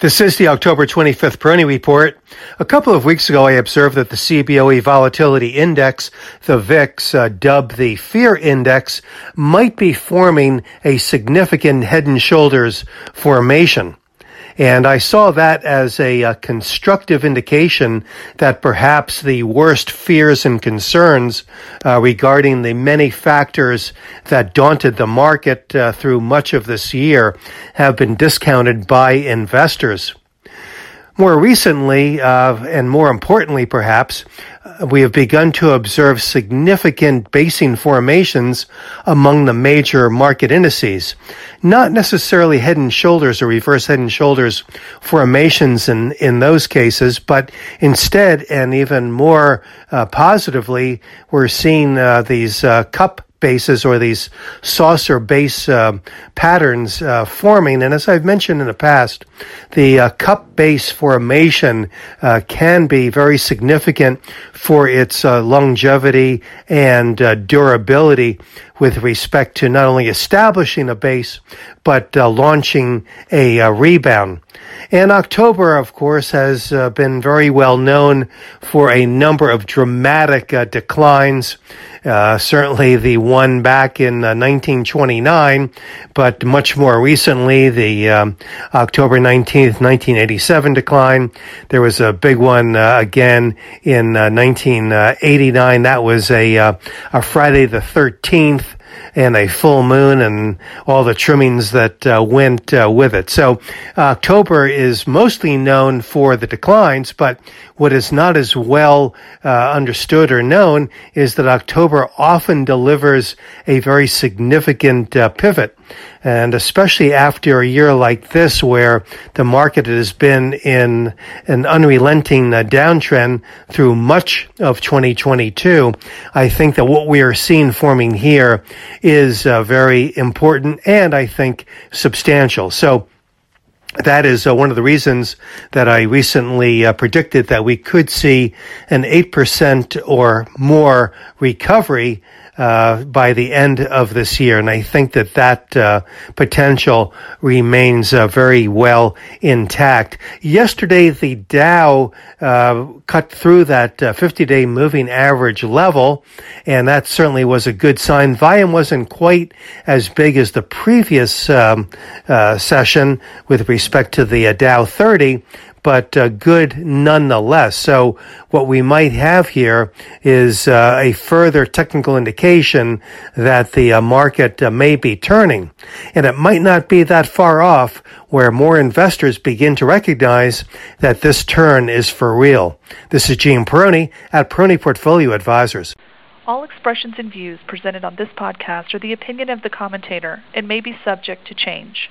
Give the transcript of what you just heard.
This is the October 25th Peroni Report. A couple of weeks ago, I observed that the CBOE Volatility Index, the VIX, uh, dubbed the Fear Index, might be forming a significant head and shoulders formation. And I saw that as a, a, constructive indication that perhaps the worst fears and concerns uh, regarding the many factors that daunted the market uh, through much of this year have been discounted by investors. More recently, uh, and more importantly perhaps, uh, we have begun to observe significant basing formations among the major market indices. Not necessarily head and shoulders or reverse head and shoulders formations in, in those cases, but instead, and even more uh, positively, we're seeing uh, these uh, cup bases or these saucer base uh, patterns uh, forming. And as I've mentioned in the past, the uh, cup base formation uh, can be very significant for its uh, longevity and uh, durability with respect to not only establishing a base, but launching a rebound. And October, of course, has been very well known for a number of dramatic declines. Uh, certainly the one back in uh, 1929, but much more recently, the um, October 19th, 1987 decline. There was a big one uh, again in 1989. Uh, that was a, uh, a Friday the 13th and a full moon and all the trimmings that uh, went uh, with it. So October is mostly known for the declines, but what is not as well uh, understood or known is that October often delivers a very significant uh, pivot. And especially after a year like this, where the market has been in an unrelenting uh, downtrend through much of 2022, I think that what we are seeing forming here is uh, very important and I think substantial. So, that is uh, one of the reasons that I recently uh, predicted that we could see an 8% or more recovery uh, by the end of this year. And I think that that uh, potential remains uh, very well intact. Yesterday, the Dow uh, cut through that 50 day moving average level, and that certainly was a good sign. Volume wasn't quite as big as the previous um, session with respect to the Dow 30, but uh, good nonetheless. So what we might have here is uh, a further technical indication that the uh, market uh, may be turning, and it might not be that far off where more investors begin to recognize that this turn is for real. This is Gene Peroni at Peroni Portfolio Advisors. All expressions and views presented on this podcast are the opinion of the commentator and may be subject to change.